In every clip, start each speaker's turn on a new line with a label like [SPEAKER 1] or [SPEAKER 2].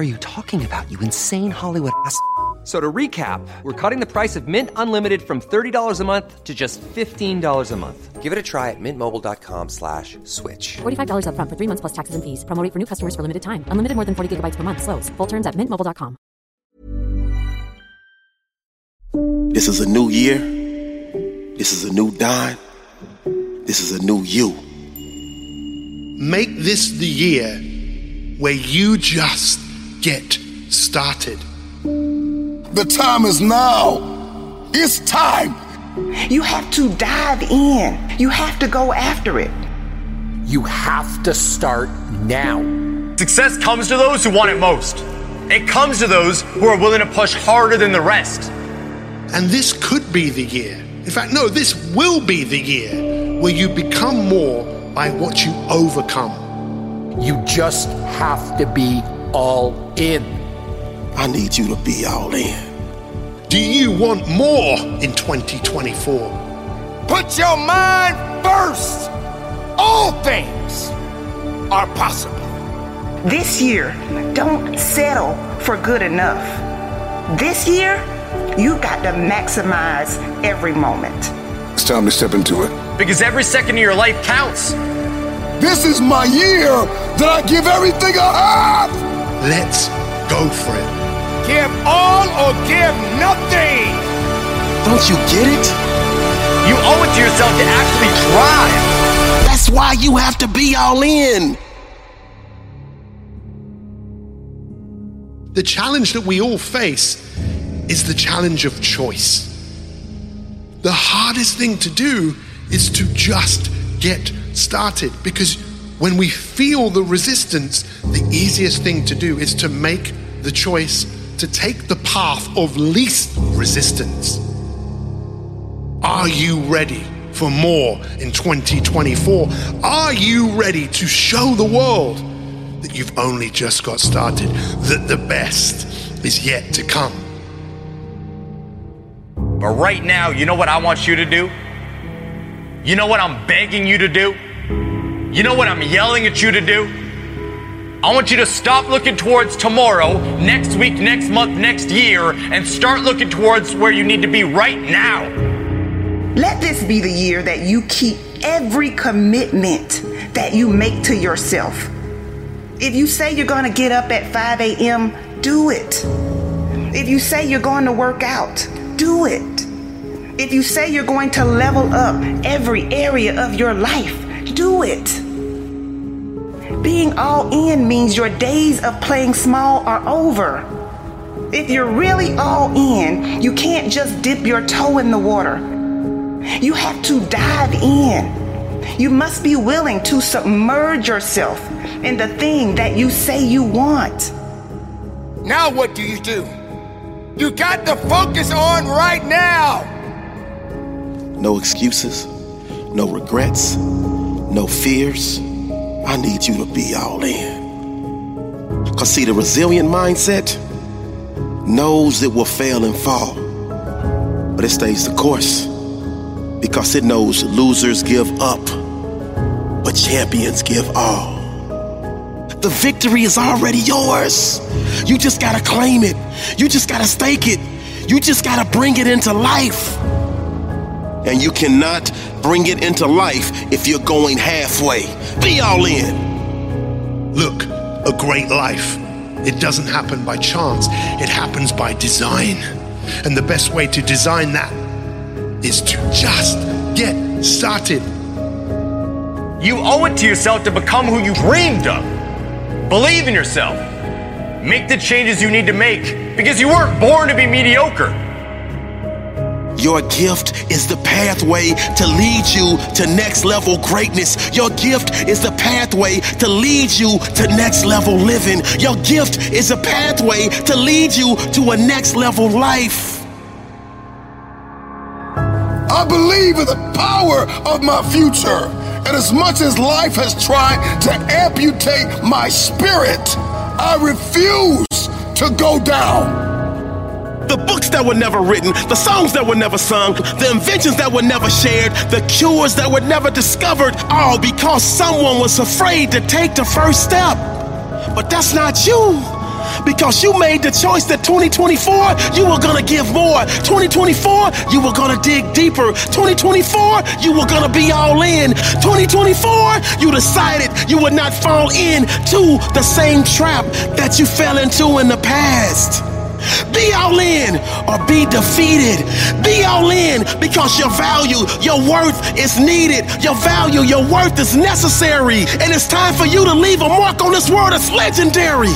[SPEAKER 1] are you talking about, you insane Hollywood ass? So to recap, we're cutting the price of Mint Unlimited from $30 a month to just $15 a month.
[SPEAKER 2] Give it a try at mintmobile.com slash switch.
[SPEAKER 3] $45 upfront for three months plus taxes and fees. Promo rate for new customers for limited time. Unlimited more than 40 gigabytes per month. Slows. Full terms at mintmobile.com.
[SPEAKER 4] This is a new year. This is a new dime. This is a new you.
[SPEAKER 5] Make this the year where you just get started.
[SPEAKER 4] The time is now. It's time.
[SPEAKER 6] You have to dive in. You have to go after it.
[SPEAKER 7] You have to start now.
[SPEAKER 8] Success comes to those who want it most. It comes to those who are willing to push harder than the rest.
[SPEAKER 5] And this could be the year. In fact, no, this will be the year where you become more by what you overcome.
[SPEAKER 7] You just have to be all in.
[SPEAKER 4] I need you to be all in.
[SPEAKER 5] Do you want more in 2024?
[SPEAKER 9] Put your mind first. All things are possible.
[SPEAKER 6] This year, don't settle for good enough. This year, you got to maximize every moment.
[SPEAKER 4] It's time to step into it.
[SPEAKER 8] Because every second of your life counts.
[SPEAKER 4] This is my year that I give everything I have.
[SPEAKER 5] Let's go for it.
[SPEAKER 9] Give all or give nothing.
[SPEAKER 4] Don't you get it?
[SPEAKER 8] You owe it to yourself to actually try.
[SPEAKER 4] That's why you have to be all in.
[SPEAKER 5] The challenge that we all face is the challenge of choice. The hardest thing to do is to just get started because when we feel the resistance, the easiest thing to do is to make the choice to take the path of least resistance. Are you ready for more in 2024? Are you ready to show the world that you've only just got started, that the best is yet to come?
[SPEAKER 8] But right now, you know what I want you to do? You know what I'm begging you to do? You know what I'm yelling at you to do? I want you to stop looking towards tomorrow, next week, next month, next year, and start looking towards where you need to be right now.
[SPEAKER 6] Let this be the year that you keep every commitment that you make to yourself. If you say you're going to get up at 5 a.m., do it. If you say you're going to work out, do it. If you say you're going to level up every area of your life, do it. Being all in means your days of playing small are over. If you're really all in, you can't just dip your toe in the water. You have to dive in. You must be willing to submerge yourself in the thing that you say you want.
[SPEAKER 9] Now, what do you do? You got to focus on right now.
[SPEAKER 4] No excuses, no regrets, no fears. I need you to be all in. Because, see, the resilient mindset knows it will fail and fall, but it stays the course because it knows losers give up, but champions give all. The victory is already yours. You just gotta claim it. You just gotta stake it. You just gotta bring it into life. And you cannot bring it into life if you're going halfway. Be all in.
[SPEAKER 5] Look, a great life. It doesn't happen by chance, it happens by design. And the best way to design that is to just get started.
[SPEAKER 8] You owe it to yourself to become who you dreamed of. Believe in yourself. Make the changes you need to make because you weren't born to be mediocre.
[SPEAKER 4] Your gift is the pathway to lead you to next level greatness. Your gift is the pathway to lead you to next level living. Your gift is a pathway to lead you to a next level life.
[SPEAKER 9] I believe in the power of my future. And as much as life has tried to amputate my spirit, I refuse to go down.
[SPEAKER 4] The books that were never written, the songs that were never sung, the inventions that were never shared, the cures that were never discovered, all because someone was afraid to take the first step. But that's not you. Because you made the choice that 2024 you were gonna give more. 2024 you were gonna dig deeper. 2024 you were gonna be all in. 2024 you decided you would not fall into the same trap that you fell into in the past be all in or be defeated. Be all in because your value, your worth is needed. Your value, your worth is necessary. And it's time for you to leave a mark on this world that's legendary.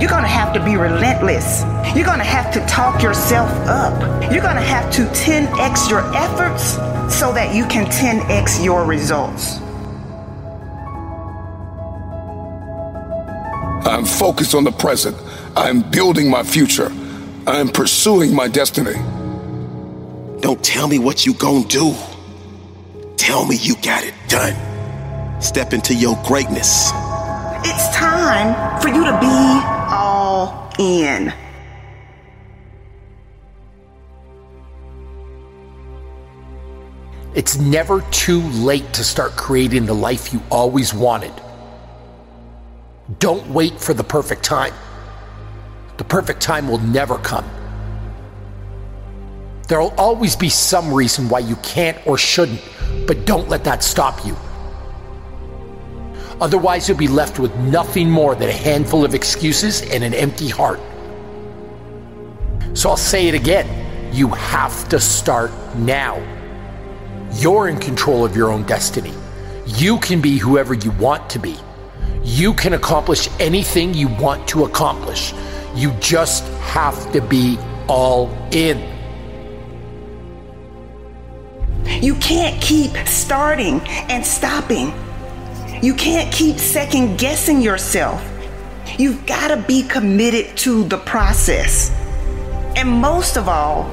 [SPEAKER 6] You're going to have to be relentless. You're going to have to talk yourself up. You're going to have to 10x your efforts so that you can 10x your results.
[SPEAKER 9] I'm focused on the present. I'm building my future. I'm pursuing my destiny.
[SPEAKER 4] Don't tell me what you gonna do. Tell me you got it done. Step into your greatness.
[SPEAKER 6] It's time for you to be all in.
[SPEAKER 7] It's never too late to start creating the life you always wanted. Don't wait for the perfect time. The perfect time will never come. There'll always be some reason why you can't or shouldn't, but don't let that stop you. Otherwise, you'll be left with nothing more than a handful of excuses and an empty heart. So I'll say it again you have to start now. You're in control of your own destiny. You can be whoever you want to be. You can accomplish anything you want to accomplish. You just have to be all in.
[SPEAKER 6] You can't keep starting and stopping. You can't keep second guessing yourself. You've got to be committed to the process. And most of all,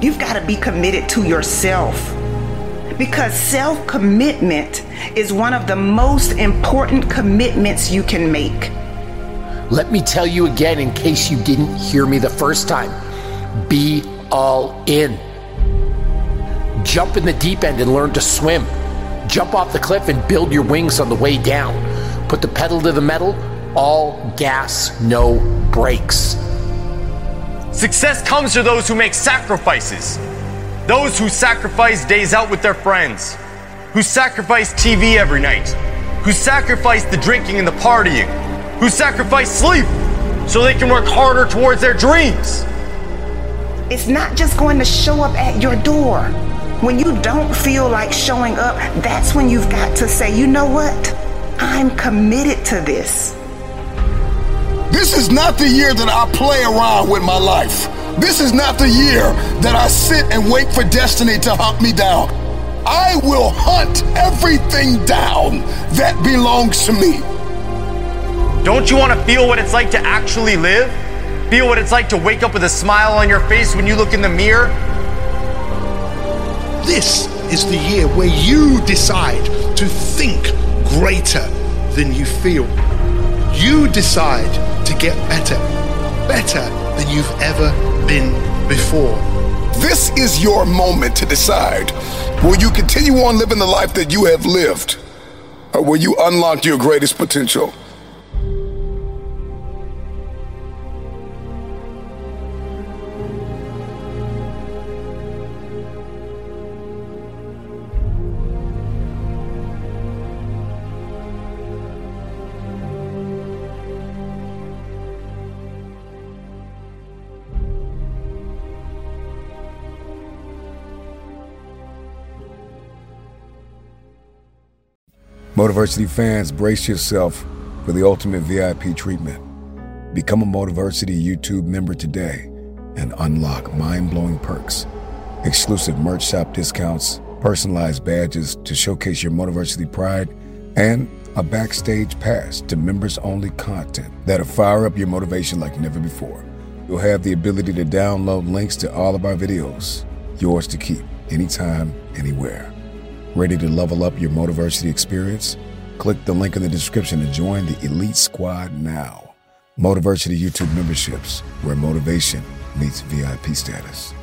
[SPEAKER 6] you've got to be committed to yourself. Because self commitment is one of the most important commitments you can make.
[SPEAKER 7] Let me tell you again in case you didn't hear me the first time be all in. Jump in the deep end and learn to swim. Jump off the cliff and build your wings on the way down. Put the pedal to the metal, all gas, no brakes.
[SPEAKER 8] Success comes to those who make sacrifices. Those who sacrifice days out with their friends, who sacrifice TV every night, who sacrifice the drinking and the partying, who sacrifice sleep so they can work harder towards their dreams.
[SPEAKER 6] It's not just going to show up at your door. When you don't feel like showing up, that's when you've got to say, you know what? I'm committed to this.
[SPEAKER 9] This is not the year that I play around with my life. This is not the year that I sit and wait for destiny to hunt me down. I will hunt everything down that belongs to me.
[SPEAKER 8] Don't you want to feel what it's like to actually live? Feel what it's like to wake up with a smile on your face when you look in the mirror?
[SPEAKER 5] This is the year where you decide to think greater than you feel. You decide to get better, better than you've ever been before.
[SPEAKER 9] This is your moment to decide will you continue on living the life that you have lived, or will you unlock your greatest potential? Motiversity fans, brace yourself for the ultimate VIP treatment. Become a Motiversity YouTube member today and unlock mind blowing perks, exclusive merch shop discounts, personalized badges to showcase your Motiversity pride, and a backstage pass to members only content that'll fire up your motivation like never before. You'll have the ability to download links to all of our videos, yours to keep anytime, anywhere. Ready to level up your Motiversity experience? Click the link in the description to join the Elite Squad now. Motiversity YouTube memberships, where motivation meets VIP status.